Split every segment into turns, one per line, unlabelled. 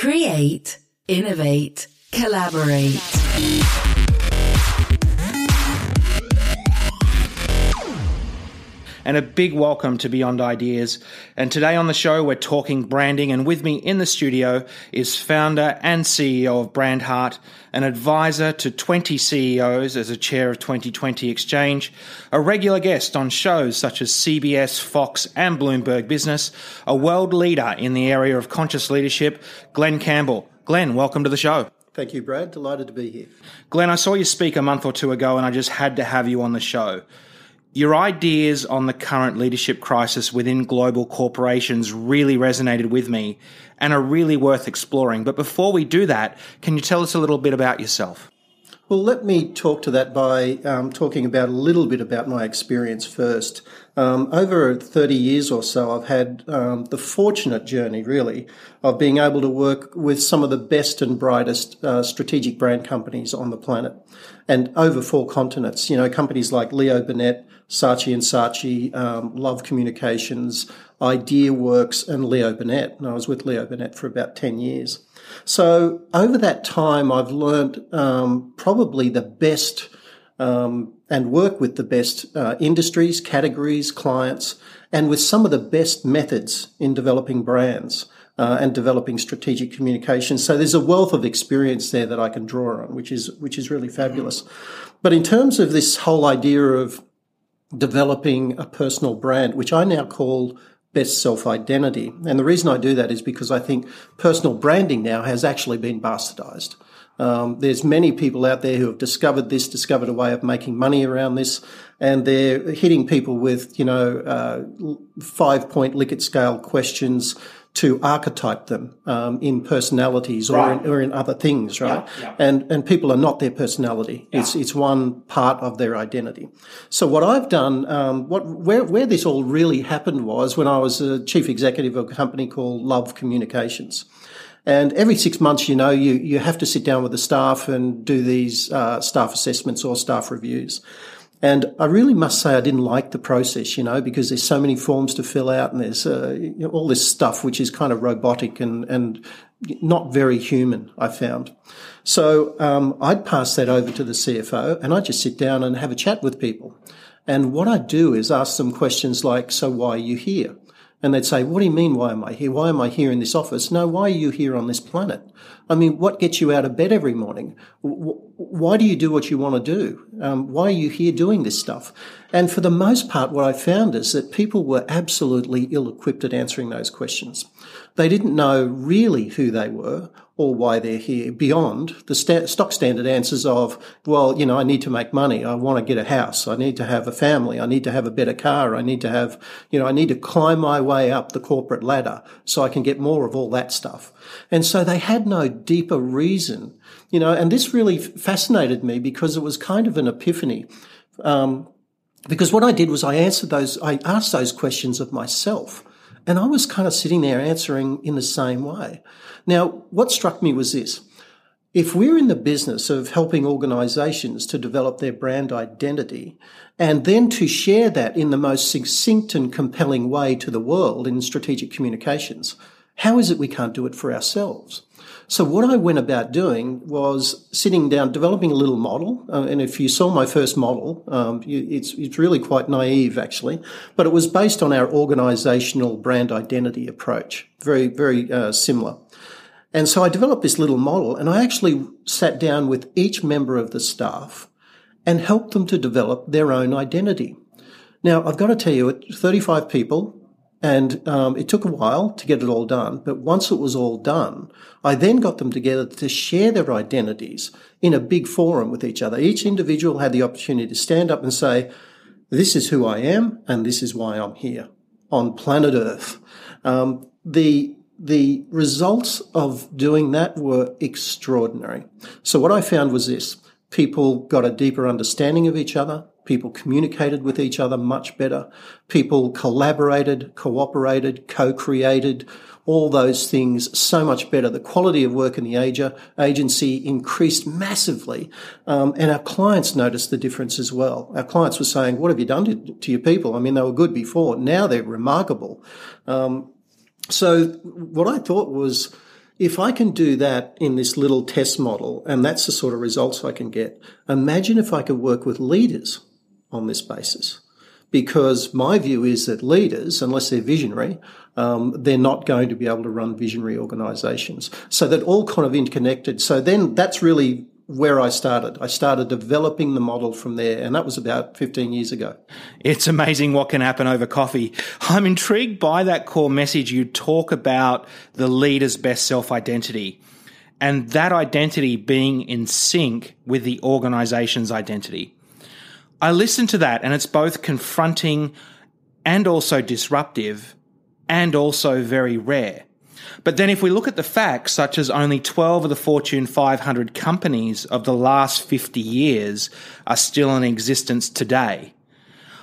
Create, innovate, collaborate.
And a big welcome to Beyond Ideas. And today on the show, we're talking branding. And with me in the studio is founder and CEO of Brandheart, an advisor to 20 CEOs as a chair of 2020 Exchange, a regular guest on shows such as CBS, Fox, and Bloomberg Business, a world leader in the area of conscious leadership, Glenn Campbell. Glenn, welcome to the show.
Thank you, Brad. Delighted to be here.
Glenn, I saw you speak a month or two ago, and I just had to have you on the show. Your ideas on the current leadership crisis within global corporations really resonated with me and are really worth exploring. But before we do that, can you tell us a little bit about yourself?
Well, let me talk to that by um, talking about a little bit about my experience first. Um, over 30 years or so, I've had um, the fortunate journey, really, of being able to work with some of the best and brightest uh, strategic brand companies on the planet and over four continents. You know, companies like Leo Burnett, Saatchi and Saatchi, um, Love Communications, Idea Works, and Leo Burnett. And I was with Leo Burnett for about 10 years. So over that time, I've learned um, probably the best um, and work with the best uh, industries, categories, clients, and with some of the best methods in developing brands. Uh, and developing strategic communications. So there's a wealth of experience there that I can draw on, which is which is really fabulous. But in terms of this whole idea of developing a personal brand, which I now call best self identity. And the reason I do that is because I think personal branding now has actually been bastardized. Um, there's many people out there who have discovered this, discovered a way of making money around this, and they're hitting people with, you know, uh, five point Likert scale questions to archetype them um, in personalities or, right. in, or in other things, right? Yeah, yeah. And and people are not their personality. Yeah. It's it's one part of their identity. So what I've done, um, what where where this all really happened was when I was a chief executive of a company called Love Communications. And every six months, you know, you, you have to sit down with the staff and do these uh, staff assessments or staff reviews. And I really must say I didn't like the process, you know, because there's so many forms to fill out and there's uh, you know, all this stuff which is kind of robotic and, and not very human, I found. So um, I'd pass that over to the CFO and I'd just sit down and have a chat with people. And what I do is ask them questions like, so why are you here? And they'd say, what do you mean, why am I here? Why am I here in this office? No, why are you here on this planet? I mean, what gets you out of bed every morning? Why do you do what you want to do? Um, why are you here doing this stuff? And for the most part, what I found is that people were absolutely ill equipped at answering those questions. They didn't know really who they were or why they're here beyond the st- stock standard answers of, well, you know, I need to make money. I want to get a house. I need to have a family. I need to have a better car. I need to have, you know, I need to climb my way up the corporate ladder so I can get more of all that stuff. And so they had no deeper reason, you know, and this really fascinated me because it was kind of an epiphany. Um, because what I did was I answered those, I asked those questions of myself. And I was kind of sitting there answering in the same way. Now, what struck me was this. If we're in the business of helping organizations to develop their brand identity and then to share that in the most succinct and compelling way to the world in strategic communications, how is it we can't do it for ourselves? So what I went about doing was sitting down, developing a little model. Uh, and if you saw my first model, um, it's, it's really quite naive actually, but it was based on our organizational brand identity approach. Very, very uh, similar. And so I developed this little model and I actually sat down with each member of the staff and helped them to develop their own identity. Now, I've got to tell you, 35 people, and um, it took a while to get it all done. But once it was all done, I then got them together to share their identities in a big forum with each other. Each individual had the opportunity to stand up and say, this is who I am and this is why I'm here on planet Earth. Um, the the results of doing that were extraordinary. So what I found was this. People got a deeper understanding of each other. People communicated with each other much better. People collaborated, cooperated, co-created, all those things so much better. The quality of work in the agency increased massively. Um, and our clients noticed the difference as well. Our clients were saying, what have you done to, to your people? I mean, they were good before. Now they're remarkable. Um, so what I thought was, if I can do that in this little test model, and that's the sort of results I can get, imagine if I could work with leaders on this basis. Because my view is that leaders, unless they're visionary, um, they're not going to be able to run visionary organizations. So that all kind of interconnected. So then that's really where I started. I started developing the model from there, and that was about 15 years ago.
It's amazing what can happen over coffee. I'm intrigued by that core message. You talk about the leader's best self identity and that identity being in sync with the organization's identity. I listen to that, and it's both confronting and also disruptive and also very rare. But then if we look at the facts, such as only 12 of the Fortune 500 companies of the last 50 years are still in existence today,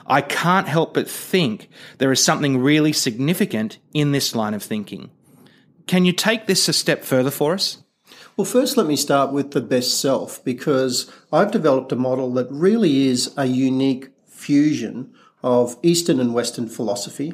I can't help but think there is something really significant in this line of thinking. Can you take this a step further for us?
Well, first, let me start with the best self because I've developed a model that really is a unique fusion of Eastern and Western philosophy,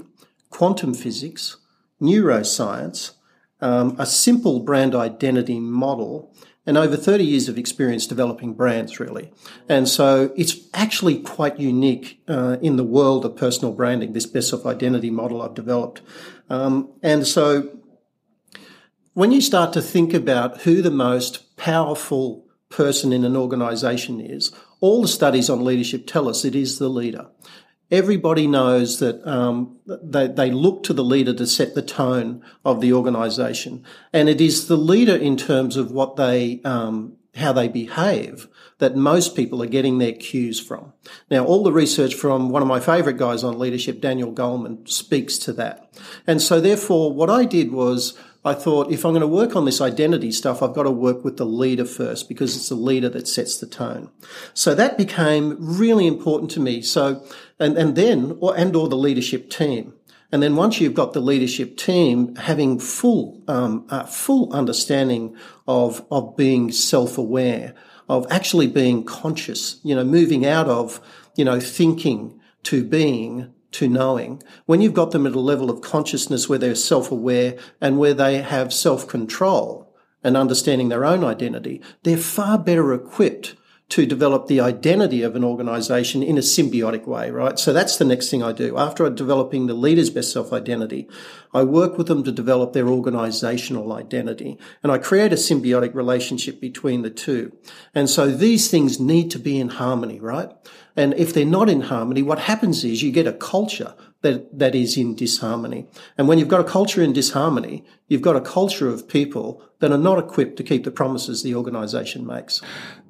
quantum physics, neuroscience, um, a simple brand identity model, and over 30 years of experience developing brands, really. And so it's actually quite unique uh, in the world of personal branding, this best self identity model I've developed. Um, and so when you start to think about who the most powerful person in an organization is, all the studies on leadership tell us it is the leader everybody knows that um, they, they look to the leader to set the tone of the organisation, and it is the leader in terms of what they um, how they behave that most people are getting their cues from. Now, all the research from one of my favourite guys on leadership, Daniel Goleman, speaks to that. And so, therefore, what I did was I thought if I'm going to work on this identity stuff, I've got to work with the leader first because it's the leader that sets the tone. So that became really important to me. So, and, and then, or, and or the leadership team. And then once you've got the leadership team having full, um, uh, full understanding of, of being self-aware, of actually being conscious, you know, moving out of, you know, thinking to being, to knowing, when you've got them at a level of consciousness where they're self aware and where they have self control and understanding their own identity, they're far better equipped to develop the identity of an organization in a symbiotic way, right? So that's the next thing I do. After developing the leader's best self identity, I work with them to develop their organizational identity and I create a symbiotic relationship between the two. And so these things need to be in harmony, right? And if they're not in harmony, what happens is you get a culture that, that is in disharmony. And when you've got a culture in disharmony, you've got a culture of people that are not equipped to keep the promises the organization makes.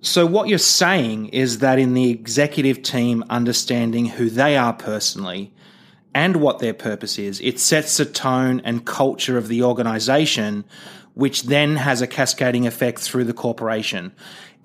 So, what you're saying is that in the executive team understanding who they are personally and what their purpose is, it sets the tone and culture of the organization, which then has a cascading effect through the corporation.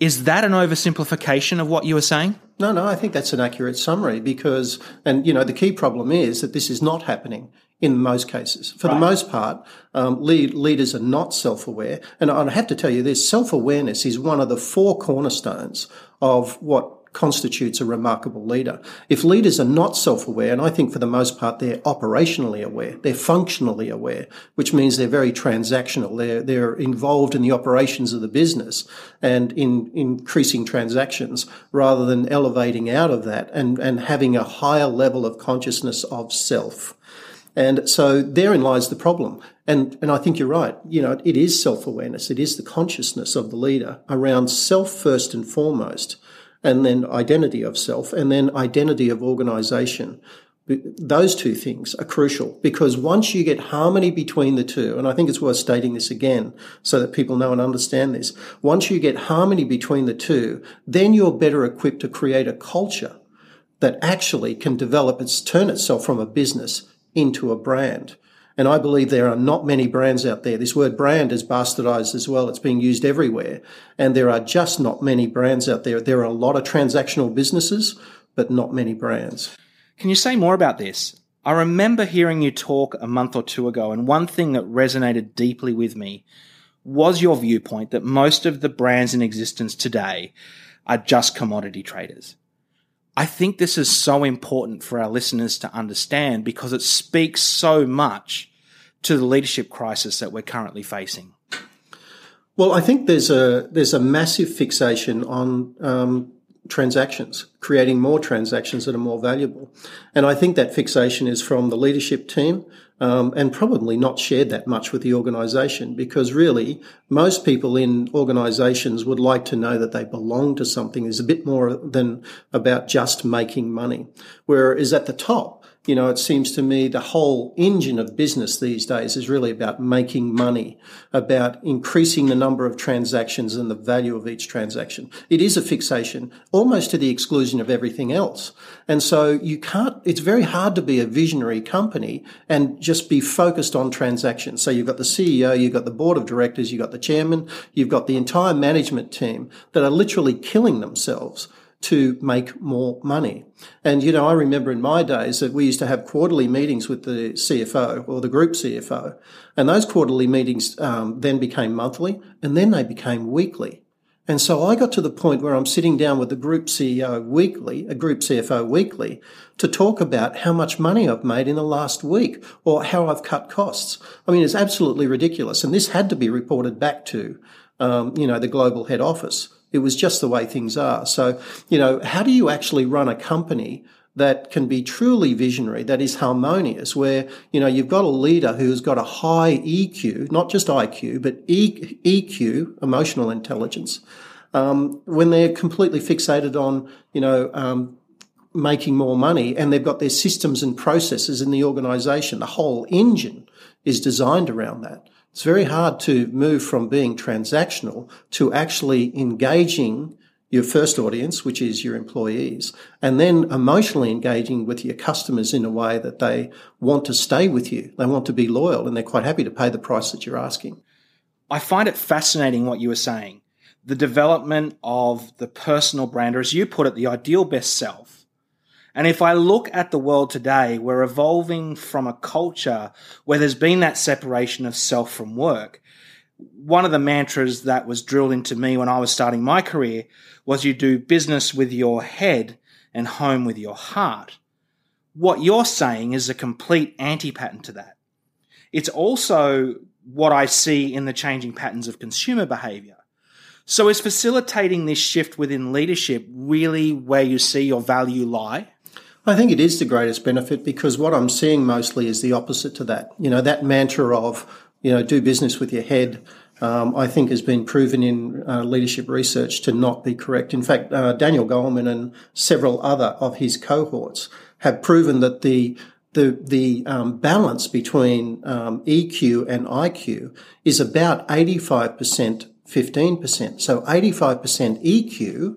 Is that an oversimplification of what you were saying?
No, no, I think that's an accurate summary because, and you know, the key problem is that this is not happening in most cases. For right. the most part, um, lead, leaders are not self-aware. And I have to tell you this, self-awareness is one of the four cornerstones of what constitutes a remarkable leader. If leaders are not self-aware, and I think for the most part they're operationally aware, they're functionally aware, which means they're very transactional. They're, they're involved in the operations of the business and in increasing transactions rather than elevating out of that and, and having a higher level of consciousness of self. And so therein lies the problem. And, and I think you're right. You know, it is self-awareness. It is the consciousness of the leader around self first and foremost and then identity of self, and then identity of organization. Those two things are crucial because once you get harmony between the two, and I think it's worth stating this again so that people know and understand this, once you get harmony between the two, then you're better equipped to create a culture that actually can develop its turn itself from a business into a brand. And I believe there are not many brands out there. This word brand is bastardized as well. It's being used everywhere. And there are just not many brands out there. There are a lot of transactional businesses, but not many brands.
Can you say more about this? I remember hearing you talk a month or two ago, and one thing that resonated deeply with me was your viewpoint that most of the brands in existence today are just commodity traders. I think this is so important for our listeners to understand because it speaks so much to the leadership crisis that we're currently facing.
Well, I think there's a there's a massive fixation on um, transactions, creating more transactions that are more valuable, and I think that fixation is from the leadership team um, and probably not shared that much with the organisation because really most people in organisations would like to know that they belong to something. Is a bit more than about just making money, whereas at the top you know, it seems to me the whole engine of business these days is really about making money, about increasing the number of transactions and the value of each transaction. It is a fixation, almost to the exclusion of everything else. And so you can't, it's very hard to be a visionary company and just be focused on transactions. So you've got the CEO, you've got the board of directors, you've got the chairman, you've got the entire management team that are literally killing themselves to make more money. And, you know, I remember in my days that we used to have quarterly meetings with the CFO or the group CFO. And those quarterly meetings um, then became monthly and then they became weekly. And so I got to the point where I'm sitting down with the group CEO weekly, a group CFO weekly, to talk about how much money I've made in the last week or how I've cut costs. I mean, it's absolutely ridiculous. And this had to be reported back to, um, you know, the global head office. It was just the way things are. So, you know, how do you actually run a company that can be truly visionary, that is harmonious, where, you know, you've got a leader who's got a high EQ, not just IQ, but EQ, emotional intelligence, um, when they're completely fixated on, you know, um, making more money and they've got their systems and processes in the organization. The whole engine is designed around that. It's very hard to move from being transactional to actually engaging your first audience, which is your employees, and then emotionally engaging with your customers in a way that they want to stay with you. They want to be loyal and they're quite happy to pay the price that you're asking.
I find it fascinating what you were saying. The development of the personal brand, or as you put it, the ideal best self and if I look at the world today, we're evolving from a culture where there's been that separation of self from work. One of the mantras that was drilled into me when I was starting my career was you do business with your head and home with your heart. What you're saying is a complete anti pattern to that. It's also what I see in the changing patterns of consumer behavior. So, is facilitating this shift within leadership really where you see your value lie?
I think it is the greatest benefit because what I'm seeing mostly is the opposite to that. You know, that mantra of, you know, do business with your head, um, I think has been proven in uh, leadership research to not be correct. In fact, uh, Daniel Goleman and several other of his cohorts have proven that the the the um, balance between um, EQ and IQ is about eighty five percent, fifteen percent. So eighty five percent EQ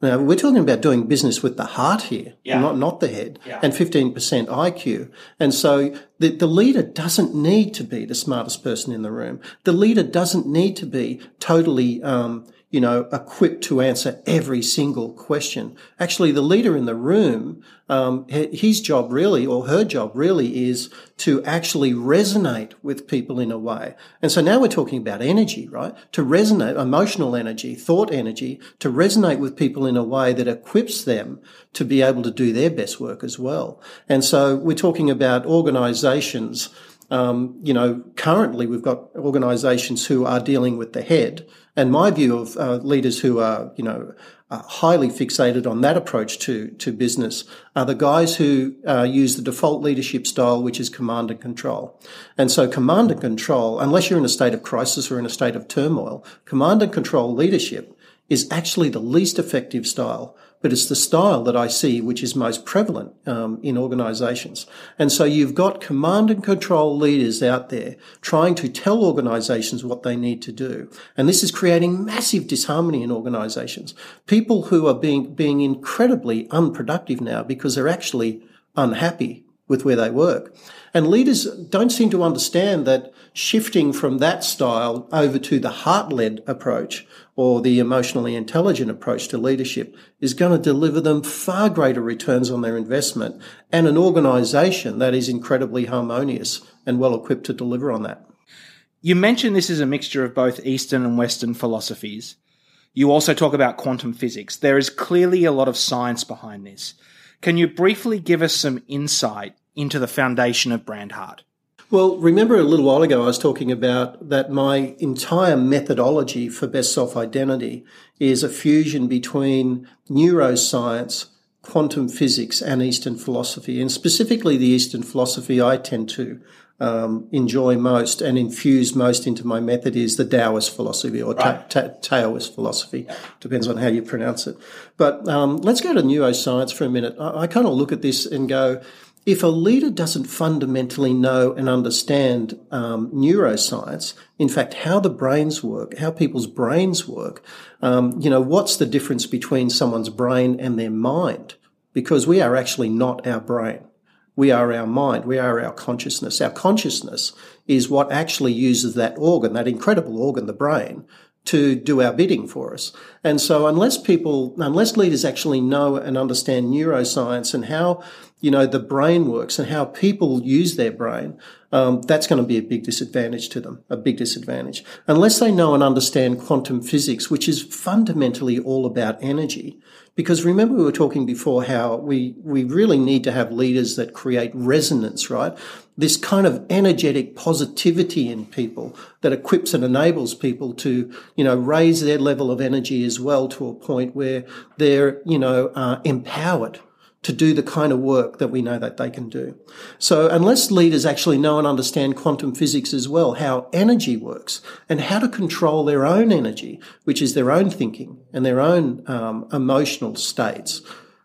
now we're talking about doing business with the heart here, yeah. not not the head, yeah. and fifteen percent IQ. And so the, the leader doesn't need to be the smartest person in the room. The leader doesn't need to be totally um, you know, equipped to answer every single question. Actually, the leader in the room, um, his job really, or her job really is to actually resonate with people in a way. And so now we're talking about energy, right? To resonate, emotional energy, thought energy, to resonate with people in a way that equips them to be able to do their best work as well. And so we're talking about organizations um, you know, currently we've got organisations who are dealing with the head, and my view of uh, leaders who are, you know, uh, highly fixated on that approach to to business are the guys who uh, use the default leadership style, which is command and control. And so, command and control, unless you're in a state of crisis or in a state of turmoil, command and control leadership is actually the least effective style but it's the style that I see which is most prevalent um, in organisations. And so you've got command and control leaders out there trying to tell organisations what they need to do, and this is creating massive disharmony in organisations. People who are being being incredibly unproductive now because they're actually unhappy with where they work. And leaders don't seem to understand that shifting from that style over to the heart led approach or the emotionally intelligent approach to leadership is going to deliver them far greater returns on their investment and an organization that is incredibly harmonious and well equipped to deliver on that.
You mentioned this is a mixture of both Eastern and Western philosophies. You also talk about quantum physics. There is clearly a lot of science behind this. Can you briefly give us some insight into the foundation of Brandheart?
Well, remember a little while ago I was talking about that my entire methodology for best self identity is a fusion between neuroscience, quantum physics, and Eastern philosophy. And specifically, the Eastern philosophy I tend to um, enjoy most and infuse most into my method is the Taoist philosophy or right. ta- ta- Taoist philosophy. Depends on how you pronounce it. But um, let's go to neuroscience for a minute. I, I kind of look at this and go, if a leader doesn't fundamentally know and understand um, neuroscience, in fact, how the brains work, how people's brains work, um, you know, what's the difference between someone's brain and their mind? Because we are actually not our brain. We are our mind. We are our consciousness. Our consciousness is what actually uses that organ, that incredible organ, the brain, to do our bidding for us. And so unless people, unless leaders actually know and understand neuroscience and how, you know, the brain works and how people use their brain, um, that's going to be a big disadvantage to them, a big disadvantage. Unless they know and understand quantum physics, which is fundamentally all about energy, because remember, we were talking before how we, we really need to have leaders that create resonance, right? This kind of energetic positivity in people that equips and enables people to, you know, raise their level of energy as well to a point where they're, you know, uh, empowered to do the kind of work that we know that they can do. So unless leaders actually know and understand quantum physics as well, how energy works and how to control their own energy, which is their own thinking and their own um, emotional states,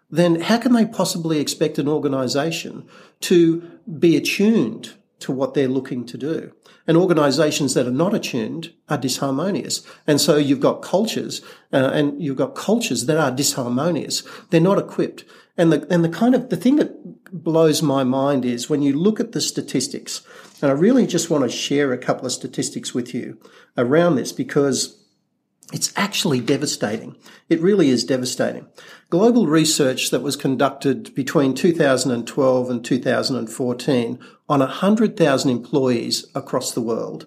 then how can they possibly expect an organization to be attuned to what they're looking to do? And organizations that are not attuned are disharmonious. And so you've got cultures, uh, and you've got cultures that are disharmonious. They're not equipped. And the, and the kind of, the thing that blows my mind is when you look at the statistics, and I really just want to share a couple of statistics with you around this because it's actually devastating. It really is devastating. Global research that was conducted between 2012 and 2014 on 100,000 employees across the world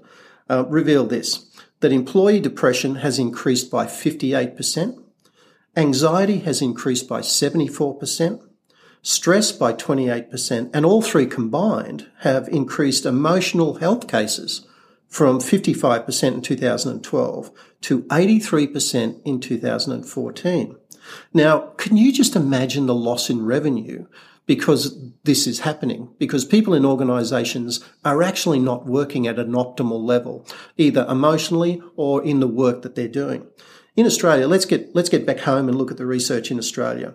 uh, revealed this, that employee depression has increased by 58%, Anxiety has increased by 74%, stress by 28%, and all three combined have increased emotional health cases from 55% in 2012 to 83% in 2014. Now, can you just imagine the loss in revenue because this is happening? Because people in organizations are actually not working at an optimal level, either emotionally or in the work that they're doing. In Australia, let's get, let's get back home and look at the research in Australia.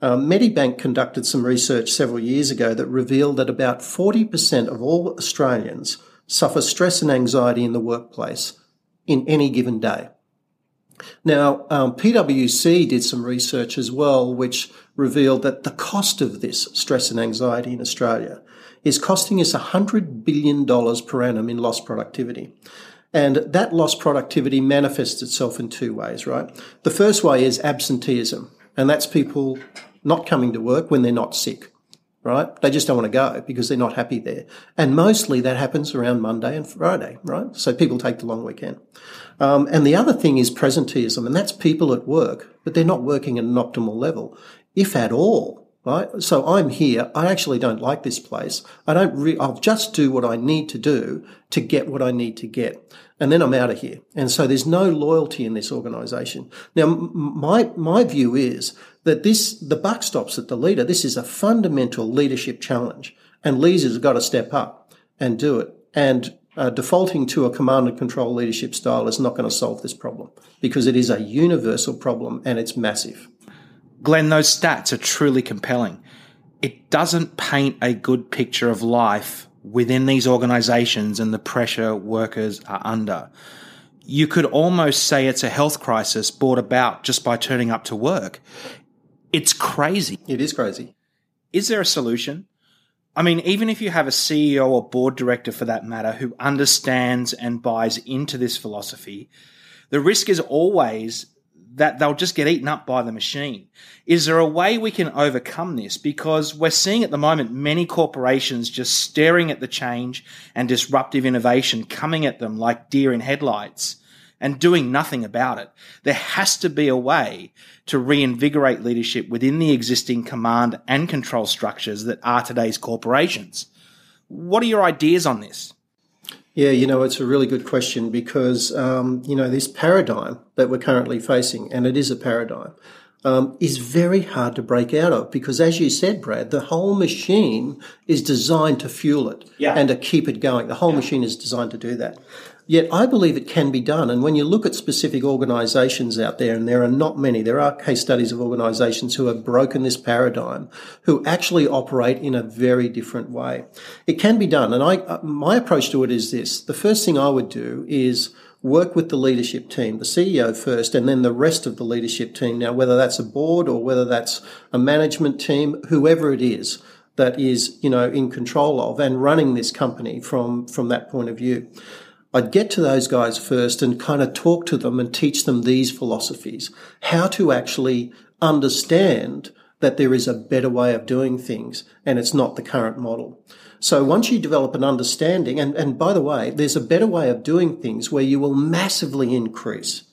Um, Medibank conducted some research several years ago that revealed that about 40% of all Australians suffer stress and anxiety in the workplace in any given day. Now, um, PwC did some research as well, which revealed that the cost of this stress and anxiety in Australia is costing us $100 billion per annum in lost productivity. And that lost productivity manifests itself in two ways, right? The first way is absenteeism, and that's people not coming to work when they're not sick, right? They just don't want to go because they're not happy there. And mostly that happens around Monday and Friday, right? So people take the long weekend. Um, and the other thing is presenteeism, and that's people at work, but they're not working at an optimal level, if at all right? So I'm here. I actually don't like this place. I don't re- I'll just do what I need to do to get what I need to get. And then I'm out of here. And so there's no loyalty in this organization. Now, my, my view is that this, the buck stops at the leader. This is a fundamental leadership challenge and leaders have got to step up and do it. And uh, defaulting to a command and control leadership style is not going to solve this problem because it is a universal problem and it's massive.
Glenn, those stats are truly compelling. It doesn't paint a good picture of life within these organizations and the pressure workers are under. You could almost say it's a health crisis brought about just by turning up to work. It's crazy.
It is crazy.
Is there a solution? I mean, even if you have a CEO or board director for that matter who understands and buys into this philosophy, the risk is always that they'll just get eaten up by the machine. Is there a way we can overcome this? Because we're seeing at the moment many corporations just staring at the change and disruptive innovation coming at them like deer in headlights and doing nothing about it. There has to be a way to reinvigorate leadership within the existing command and control structures that are today's corporations. What are your ideas on this?
Yeah, you know, it's a really good question because, um, you know, this paradigm that we're currently facing, and it is a paradigm, um, is very hard to break out of because, as you said, Brad, the whole machine is designed to fuel it
yeah.
and to keep it going. The whole yeah. machine is designed to do that. Yet I believe it can be done. And when you look at specific organisations out there, and there are not many, there are case studies of organisations who have broken this paradigm, who actually operate in a very different way. It can be done. And I, uh, my approach to it is this. The first thing I would do is work with the leadership team, the CEO first, and then the rest of the leadership team. Now, whether that's a board or whether that's a management team, whoever it is that is, you know, in control of and running this company from, from that point of view. I'd get to those guys first and kind of talk to them and teach them these philosophies, how to actually understand that there is a better way of doing things and it's not the current model. So once you develop an understanding, and, and by the way, there's a better way of doing things where you will massively increase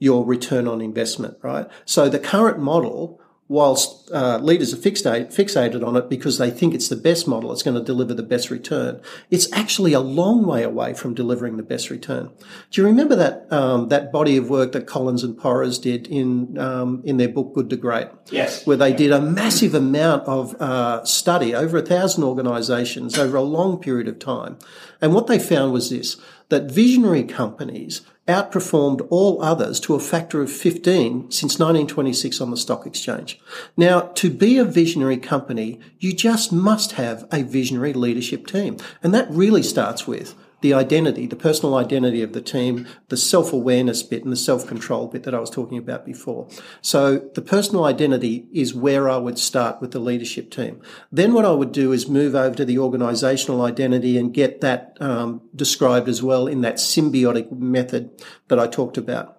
your return on investment, right? So the current model whilst uh, leaders are fixate, fixated on it because they think it's the best model, it's going to deliver the best return. It's actually a long way away from delivering the best return. Do you remember that um, that body of work that Collins and Porras did in um, in their book Good to Great?
Yes.
Where they did a massive amount of uh, study over a thousand organisations over a long period of time, and what they found was this: that visionary companies outperformed all others to a factor of 15 since 1926 on the stock exchange. Now, to be a visionary company, you just must have a visionary leadership team. And that really starts with the identity, the personal identity of the team, the self-awareness bit and the self-control bit that I was talking about before. So the personal identity is where I would start with the leadership team. Then what I would do is move over to the organizational identity and get that um, described as well in that symbiotic method that I talked about.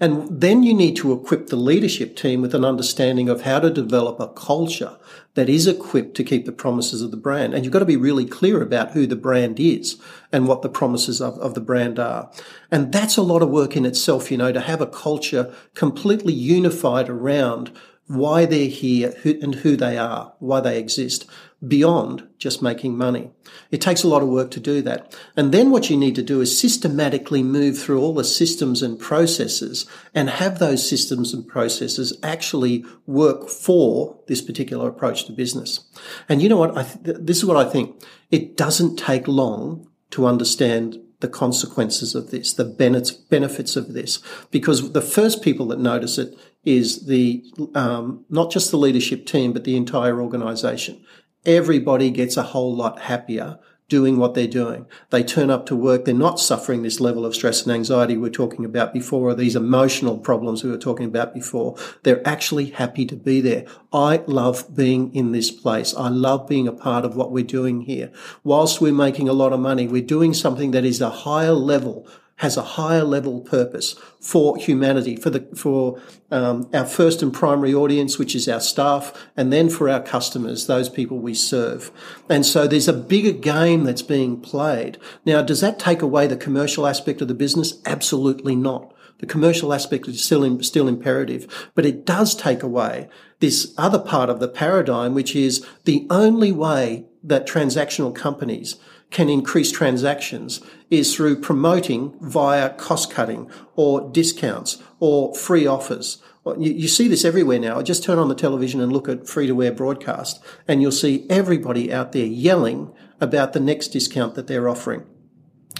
And then you need to equip the leadership team with an understanding of how to develop a culture that is equipped to keep the promises of the brand. And you've got to be really clear about who the brand is and what the promises of, of the brand are. And that's a lot of work in itself, you know, to have a culture completely unified around why they're here and who they are, why they exist beyond just making money. It takes a lot of work to do that. And then what you need to do is systematically move through all the systems and processes and have those systems and processes actually work for this particular approach to business. And you know what? Th- this is what I think. It doesn't take long to understand the consequences of this, the benefits of this, because the first people that notice it is the um, not just the leadership team, but the entire organisation everybody gets a whole lot happier doing what they're doing. They turn up to work. They're not suffering this level of stress and anxiety we are talking about before, or these emotional problems we were talking about before. They're actually happy to be there. I love being in this place. I love being a part of what we're doing here. Whilst we're making a lot of money, we're doing something that is a higher level has a higher level purpose for humanity, for the for um, our first and primary audience, which is our staff, and then for our customers, those people we serve. And so there's a bigger game that's being played. Now, does that take away the commercial aspect of the business? Absolutely not. The commercial aspect is still in, still imperative, but it does take away this other part of the paradigm, which is the only way that transactional companies can increase transactions is through promoting via cost cutting or discounts or free offers. You, see this everywhere now. Just turn on the television and look at free to air broadcast, and you'll see everybody out there yelling about the next discount that they're offering.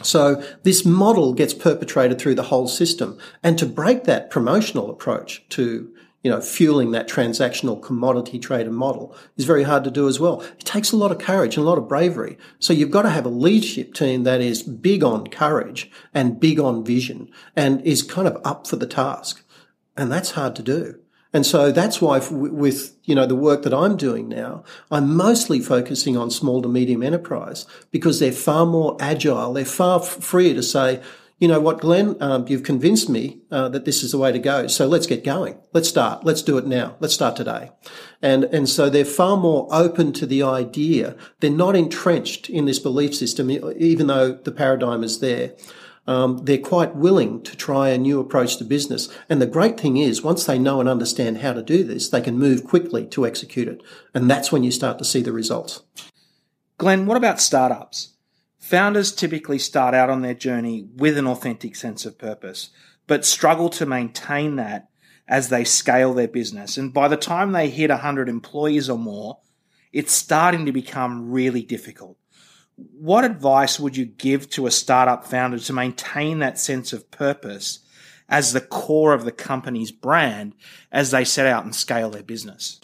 So this model gets perpetrated through the whole system. And to break that promotional approach to you know, fueling that transactional commodity trader model is very hard to do as well. It takes a lot of courage and a lot of bravery. So you've got to have a leadership team that is big on courage and big on vision and is kind of up for the task. And that's hard to do. And so that's why with, you know, the work that I'm doing now, I'm mostly focusing on small to medium enterprise because they're far more agile. They're far freer to say, you know what, Glenn, um, you've convinced me uh, that this is the way to go. So let's get going. Let's start. Let's do it now. Let's start today. And, and so they're far more open to the idea. They're not entrenched in this belief system, even though the paradigm is there. Um, they're quite willing to try a new approach to business. And the great thing is, once they know and understand how to do this, they can move quickly to execute it. And that's when you start to see the results.
Glenn, what about startups? Founders typically start out on their journey with an authentic sense of purpose, but struggle to maintain that as they scale their business. And by the time they hit 100 employees or more, it's starting to become really difficult. What advice would you give to a startup founder to maintain that sense of purpose as the core of the company's brand as they set out and scale their business?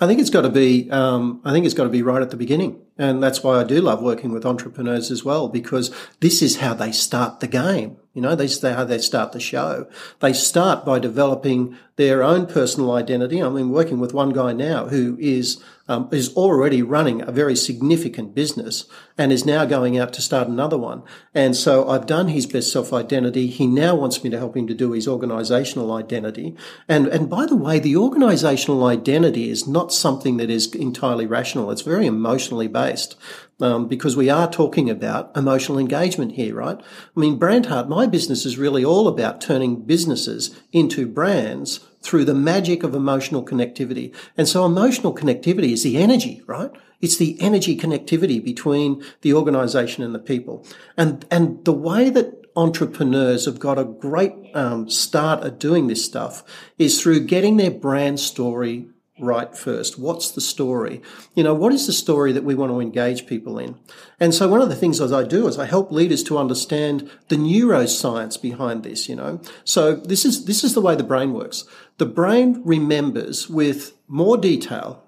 I think it's got to be. Um, I think it's got to be right at the beginning, and that's why I do love working with entrepreneurs as well because this is how they start the game. You know, this is how they start the show. They start by developing their own personal identity. I mean, working with one guy now who is um, is already running a very significant business and is now going out to start another one. And so I've done his best self identity. He now wants me to help him to do his organizational identity. And and by the way, the organizational identity is not something that is entirely rational. It's very emotionally based um, because we are talking about emotional engagement here, right? I mean, Brandheart, my business is really all about turning businesses into brands through the magic of emotional connectivity. And so emotional connectivity is the energy, right? It's the energy connectivity between the organization and the people. And, and the way that entrepreneurs have got a great um, start at doing this stuff is through getting their brand story right first. What's the story? You know, what is the story that we want to engage people in? And so one of the things as I do is I help leaders to understand the neuroscience behind this, you know. So this is, this is the way the brain works. The brain remembers with more detail,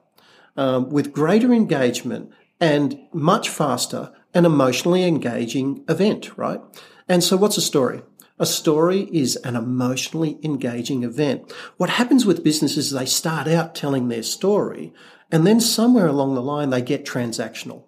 um, with greater engagement and much faster an emotionally engaging event, right? And so what's a story? A story is an emotionally engaging event. What happens with businesses is they start out telling their story and then somewhere along the line they get transactional.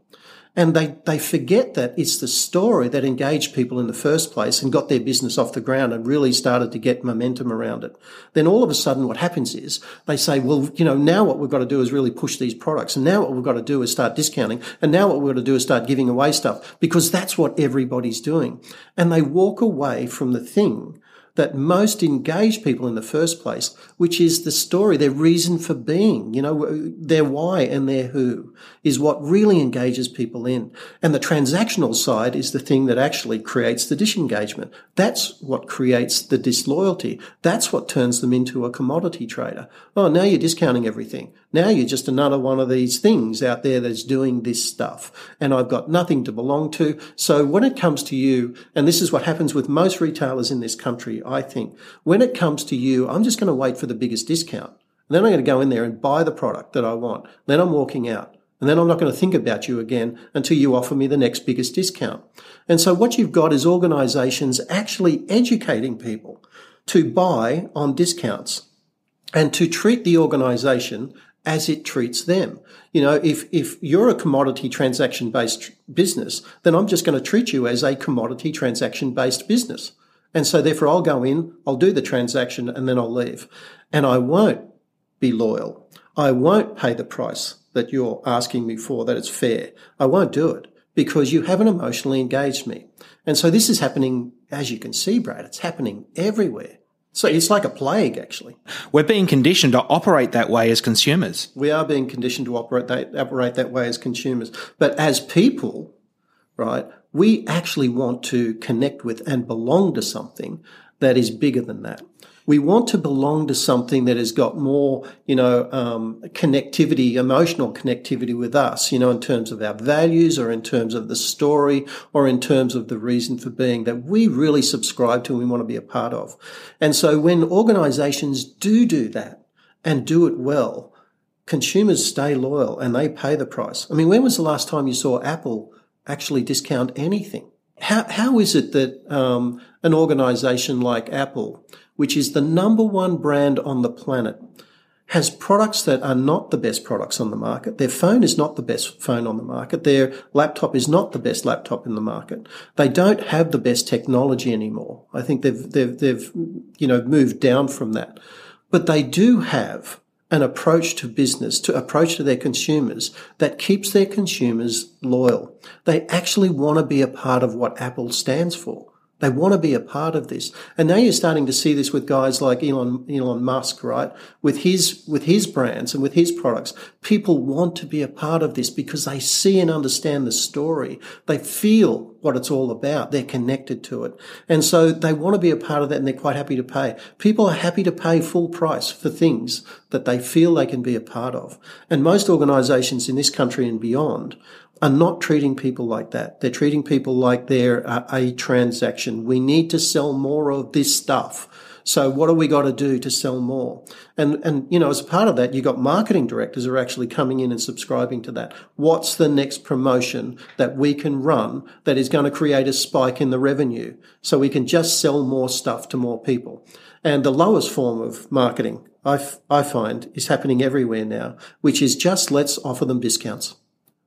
And they, they forget that it's the story that engaged people in the first place and got their business off the ground and really started to get momentum around it. Then all of a sudden what happens is they say, well, you know, now what we've got to do is really push these products. And now what we've got to do is start discounting. And now what we've got to do is start giving away stuff because that's what everybody's doing. And they walk away from the thing that most engage people in the first place, which is the story, their reason for being, you know, their why and their who is what really engages people in. And the transactional side is the thing that actually creates the disengagement. That's what creates the disloyalty. That's what turns them into a commodity trader. Oh, now you're discounting everything. Now you're just another one of these things out there that's doing this stuff. And I've got nothing to belong to. So when it comes to you, and this is what happens with most retailers in this country, I think, when it comes to you, I'm just going to wait for the biggest discount. And then I'm going to go in there and buy the product that I want. Then I'm walking out. And then I'm not going to think about you again until you offer me the next biggest discount. And so what you've got is organizations actually educating people to buy on discounts and to treat the organization as it treats them. You know, if, if you're a commodity transaction based business, then I'm just going to treat you as a commodity transaction based business. And so therefore I'll go in, I'll do the transaction and then I'll leave. And I won't be loyal. I won't pay the price that you're asking me for, that it's fair. I won't do it because you haven't emotionally engaged me. And so this is happening, as you can see, Brad, it's happening everywhere. So it's like a plague, actually.
We're being conditioned to operate that way as consumers.
We are being conditioned to operate that, operate that way as consumers. But as people, right, we actually want to connect with and belong to something that is bigger than that we want to belong to something that has got more, you know, um, connectivity, emotional connectivity with us, you know, in terms of our values or in terms of the story or in terms of the reason for being that we really subscribe to and we want to be a part of. And so when organizations do do that and do it well, consumers stay loyal and they pay the price. I mean, when was the last time you saw Apple actually discount anything? How, how is it that um, an organization like Apple which is the number one brand on the planet, has products that are not the best products on the market. Their phone is not the best phone on the market. Their laptop is not the best laptop in the market. They don't have the best technology anymore. I think they've, they've, they've, you know, moved down from that. But they do have an approach to business, to approach to their consumers that keeps their consumers loyal. They actually want to be a part of what Apple stands for. They want to be a part of this. And now you're starting to see this with guys like Elon, Elon Musk, right? With his, with his brands and with his products. People want to be a part of this because they see and understand the story. They feel what it's all about. They're connected to it. And so they want to be a part of that and they're quite happy to pay. People are happy to pay full price for things that they feel they can be a part of. And most organizations in this country and beyond are not treating people like that. They're treating people like they're a, transaction. We need to sell more of this stuff. So what do we got to do to sell more? And, and, you know, as a part of that, you've got marketing directors are actually coming in and subscribing to that. What's the next promotion that we can run that is going to create a spike in the revenue so we can just sell more stuff to more people? And the lowest form of marketing I, f- I find is happening everywhere now, which is just let's offer them discounts.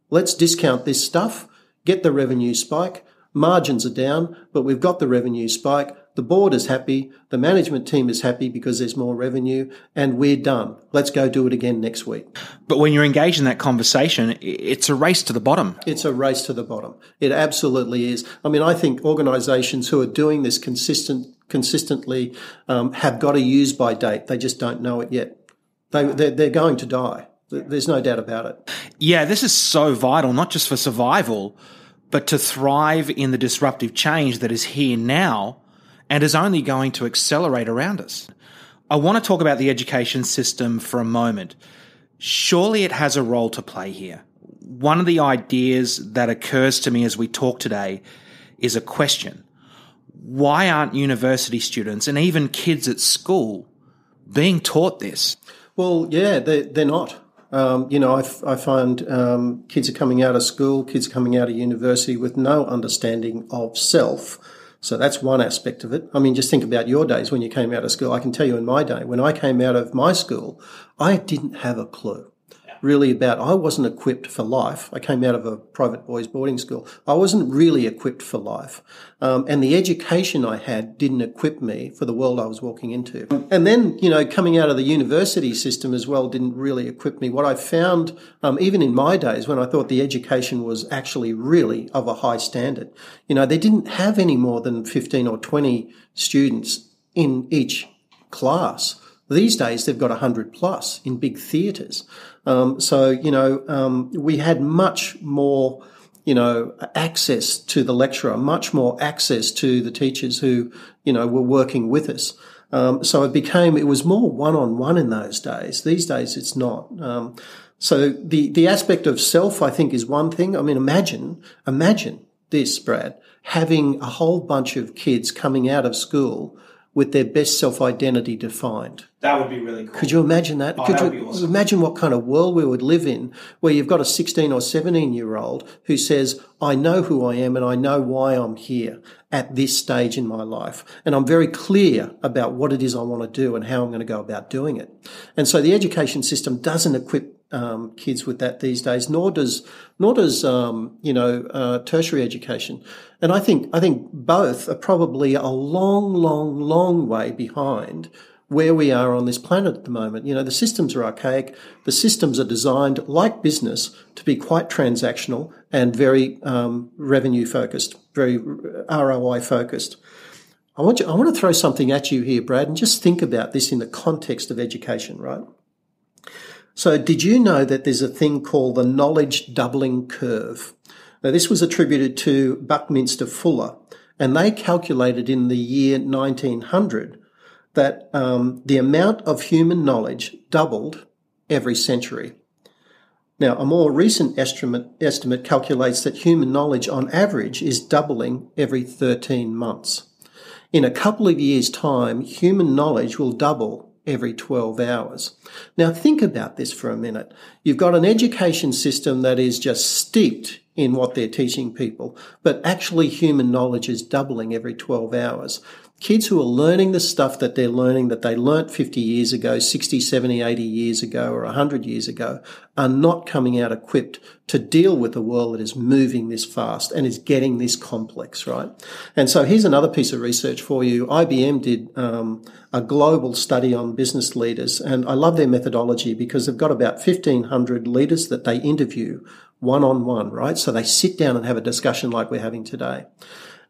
Let's discount this stuff, get the revenue spike. Margins are down, but we've got the revenue spike. The board is happy. The management team is happy because there's more revenue and we're done. Let's go do it again next week.
But when you're engaged in that conversation, it's a race to the bottom.
It's a race to the bottom. It absolutely is. I mean, I think organizations who are doing this consistent, consistently um, have got a use by date. They just don't know it yet. They, they're, they're going to die. There's no doubt about it.
Yeah, this is so vital, not just for survival, but to thrive in the disruptive change that is here now and is only going to accelerate around us. I want to talk about the education system for a moment. Surely it has a role to play here. One of the ideas that occurs to me as we talk today is a question. Why aren't university students and even kids at school being taught this?
Well, yeah, they, they're not. Um, you know, I, f- I find um, kids are coming out of school, kids are coming out of university with no understanding of self. So that's one aspect of it. I mean, just think about your days when you came out of school. I can tell you in my day, when I came out of my school, I didn't have a clue really about, I wasn't equipped for life. I came out of a private boys boarding school. I wasn't really equipped for life. Um, and the education I had didn't equip me for the world I was walking into. And then, you know, coming out of the university system as well didn't really equip me. What I found, um, even in my days when I thought the education was actually really of a high standard, you know, they didn't have any more than 15 or 20 students in each class. These days, they've got 100 plus in big theatres. Um, so, you know, um, we had much more, you know, access to the lecturer, much more access to the teachers who, you know, were working with us. Um, so it became, it was more one on one in those days. These days, it's not. Um, so the, the aspect of self, I think, is one thing. I mean, imagine, imagine this, Brad, having a whole bunch of kids coming out of school with their best self identity defined.
That would be really cool.
Could you imagine that?
Oh,
Could
that
you
awesome.
imagine what kind of world we would live in where you've got a 16 or 17 year old who says, I know who I am and I know why I'm here at this stage in my life. And I'm very clear about what it is I want to do and how I'm going to go about doing it. And so the education system doesn't equip um, kids with that these days, nor does nor does um, you know uh, tertiary education. And I think I think both are probably a long, long, long way behind where we are on this planet at the moment. You know, the systems are archaic. The systems are designed, like business, to be quite transactional and very um, revenue focused, very ROI focused. I want you, I want to throw something at you here, Brad, and just think about this in the context of education, right? So, did you know that there's a thing called the knowledge doubling curve? Now, this was attributed to Buckminster Fuller, and they calculated in the year 1900 that um, the amount of human knowledge doubled every century. Now, a more recent estimate, estimate calculates that human knowledge on average is doubling every 13 months. In a couple of years' time, human knowledge will double every 12 hours. Now, think about this for a minute. You've got an education system that is just steeped in what they're teaching people, but actually human knowledge is doubling every 12 hours kids who are learning the stuff that they're learning that they learnt 50 years ago, 60, 70, 80 years ago, or 100 years ago are not coming out equipped to deal with a world that is moving this fast and is getting this complex, right? And so here's another piece of research for you. IBM did um, a global study on business leaders, and I love their methodology because they've got about 1,500 leaders that they interview one on one, right? So they sit down and have a discussion like we're having today.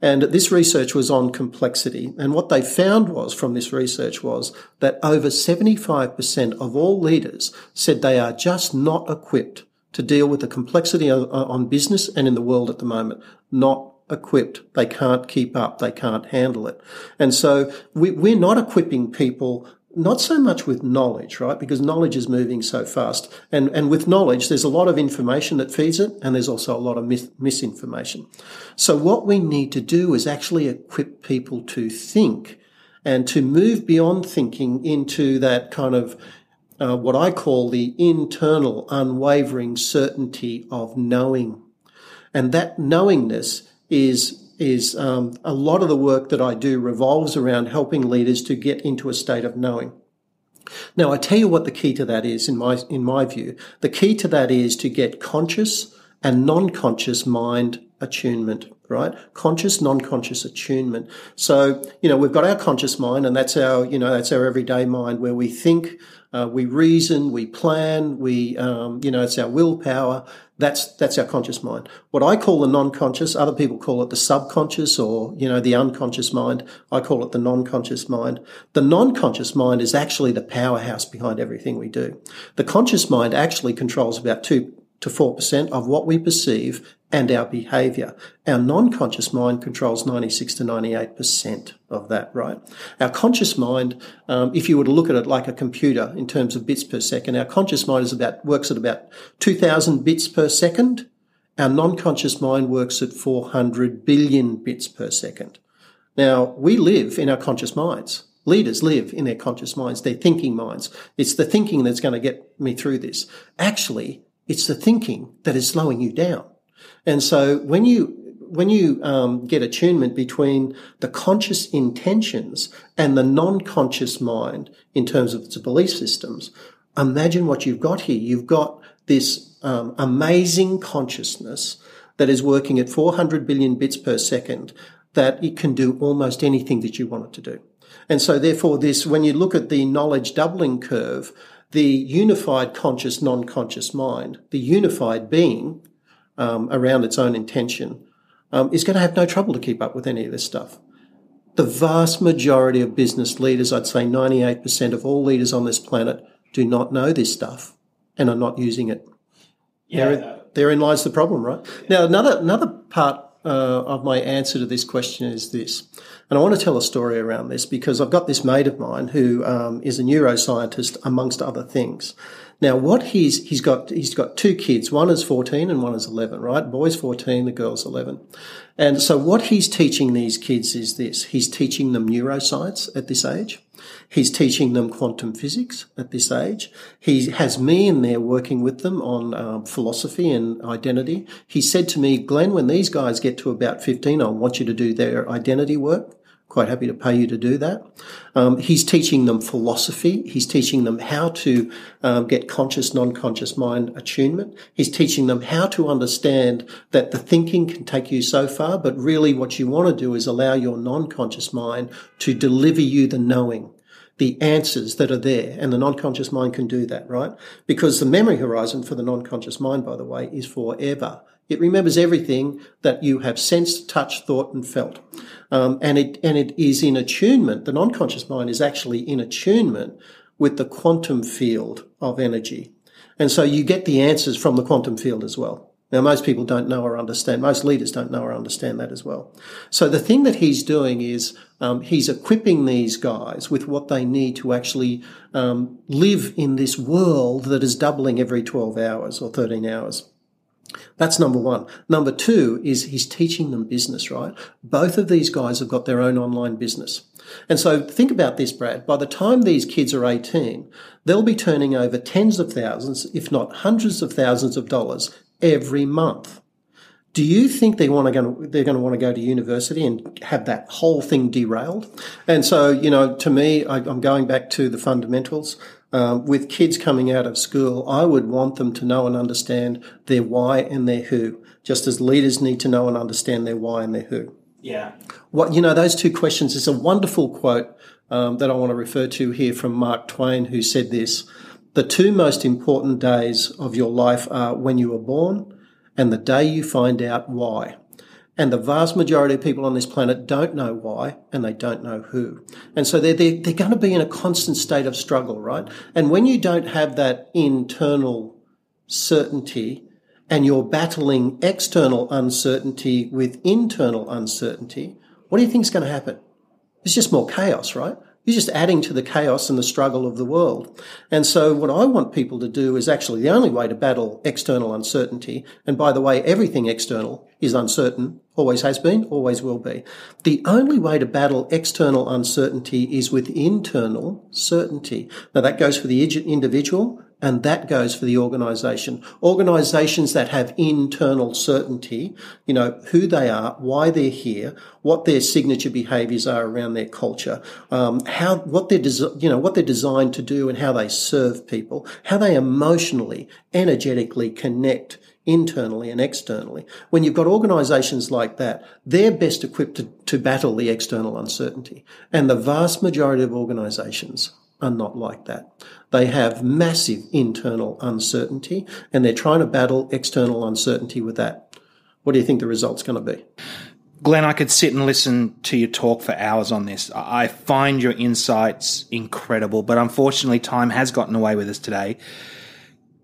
And this research was on complexity. And what they found was from this research was that over 75% of all leaders said they are just not equipped to deal with the complexity on business and in the world at the moment. Not equipped. They can't keep up. They can't handle it. And so we, we're not equipping people not so much with knowledge, right? Because knowledge is moving so fast. And, and with knowledge, there's a lot of information that feeds it, and there's also a lot of mis- misinformation. So what we need to do is actually equip people to think and to move beyond thinking into that kind of uh, what I call the internal unwavering certainty of knowing. And that knowingness is is um, a lot of the work that I do revolves around helping leaders to get into a state of knowing. Now, I tell you what the key to that is in my in my view. The key to that is to get conscious and non-conscious mind attunement, right? Conscious, non-conscious attunement. So, you know, we've got our conscious mind and that's our, you know, that's our everyday mind where we think, uh, we reason, we plan, we, um, you know, it's our willpower. That's, that's our conscious mind. What I call the non-conscious, other people call it the subconscious or, you know, the unconscious mind. I call it the non-conscious mind. The non-conscious mind is actually the powerhouse behind everything we do. The conscious mind actually controls about two, to 4% of what we perceive and our behavior. Our non-conscious mind controls 96 to 98% of that, right? Our conscious mind, um, if you were to look at it like a computer in terms of bits per second, our conscious mind is about, works at about 2000 bits per second. Our non-conscious mind works at 400 billion bits per second. Now, we live in our conscious minds. Leaders live in their conscious minds, their thinking minds. It's the thinking that's going to get me through this. Actually, it's the thinking that is slowing you down. And so when you when you um, get attunement between the conscious intentions and the non-conscious mind in terms of its belief systems, imagine what you've got here. You've got this um, amazing consciousness that is working at 400 billion bits per second that it can do almost anything that you want it to do. And so therefore this, when you look at the knowledge doubling curve, the unified conscious, non-conscious mind, the unified being um, around its own intention, um, is going to have no trouble to keep up with any of this stuff. The vast majority of business leaders, I'd say 98% of all leaders on this planet, do not know this stuff and are not using it.
Yeah.
There, therein lies the problem, right? Yeah. Now, another another part uh, of my answer to this question is this. And I want to tell a story around this because I've got this mate of mine who um, is a neuroscientist, amongst other things. Now, what he's he's got he's got two kids. One is fourteen and one is eleven. Right, boy's fourteen, the girl's eleven. And so, what he's teaching these kids is this: he's teaching them neuroscience at this age. He's teaching them quantum physics at this age. He has me in there working with them on um, philosophy and identity. He said to me, Glen, when these guys get to about 15, I want you to do their identity work quite happy to pay you to do that. Um, he's teaching them philosophy. He's teaching them how to um, get conscious, non-conscious mind attunement. He's teaching them how to understand that the thinking can take you so far, but really what you want to do is allow your non-conscious mind to deliver you the knowing the answers that are there and the non-conscious mind can do that, right? Because the memory horizon for the non-conscious mind, by the way, is forever. It remembers everything that you have sensed, touched, thought, and felt. Um, and it, and it is in attunement. The non-conscious mind is actually in attunement with the quantum field of energy. And so you get the answers from the quantum field as well. Now, most people don't know or understand, most leaders don't know or understand that as well. So the thing that he's doing is um, he's equipping these guys with what they need to actually um, live in this world that is doubling every 12 hours or 13 hours. That's number one. Number two is he's teaching them business, right? Both of these guys have got their own online business. And so think about this, Brad. By the time these kids are 18, they'll be turning over tens of thousands, if not hundreds of thousands of dollars every month. Do you think they want to go, they're going to want to go to university and have that whole thing derailed? And so, you know, to me, I, am going back to the fundamentals. Um, with kids coming out of school, I would want them to know and understand their why and their who, just as leaders need to know and understand their why and their who.
Yeah.
What you know, those two questions is a wonderful quote um, that I want to refer to here from Mark Twain, who said this: "The two most important days of your life are when you were born and the day you find out why." And the vast majority of people on this planet don't know why and they don't know who. And so they're, they're, they're going to be in a constant state of struggle, right? And when you don't have that internal certainty and you're battling external uncertainty with internal uncertainty, what do you think is going to happen? It's just more chaos, right? You're just adding to the chaos and the struggle of the world. And so what I want people to do is actually the only way to battle external uncertainty. And by the way, everything external is uncertain, always has been, always will be. The only way to battle external uncertainty is with internal certainty. Now that goes for the individual and that goes for the organization. Organizations that have internal certainty, you know, who they are, why they're here, what their signature behaviors are around their culture, um, how, what they're, you know, what they're designed to do and how they serve people, how they emotionally, energetically connect internally and externally. When you've got organizations like that, they're best equipped to, to battle the external uncertainty. And the vast majority of organizations are not like that. They have massive internal uncertainty and they're trying to battle external uncertainty with that. What do you think the result's going to be?
Glen, I could sit and listen to you talk for hours on this. I find your insights incredible, but unfortunately, time has gotten away with us today.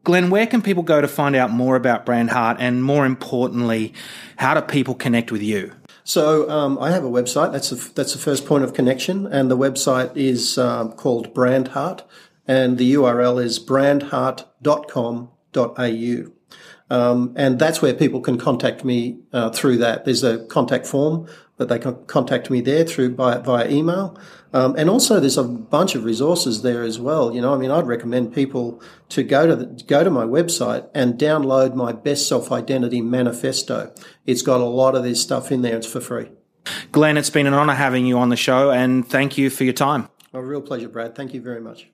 Glen, where can people go to find out more about Brandheart and more importantly, how do people connect with you?
So um, I have a website. That's a, that's the first point of connection, and the website is um, called Brandheart, and the URL is brandheart.com.au. Um, and that's where people can contact me uh, through that. There's a contact form that they can contact me there through by, via email. Um, and also there's a bunch of resources there as well. You know, I mean, I'd recommend people to go to the, go to my website and download my best self identity manifesto. It's got a lot of this stuff in there. It's for free.
Glen, it's been an honor having you on the show and thank you for your time.
A real pleasure, Brad. Thank you very much.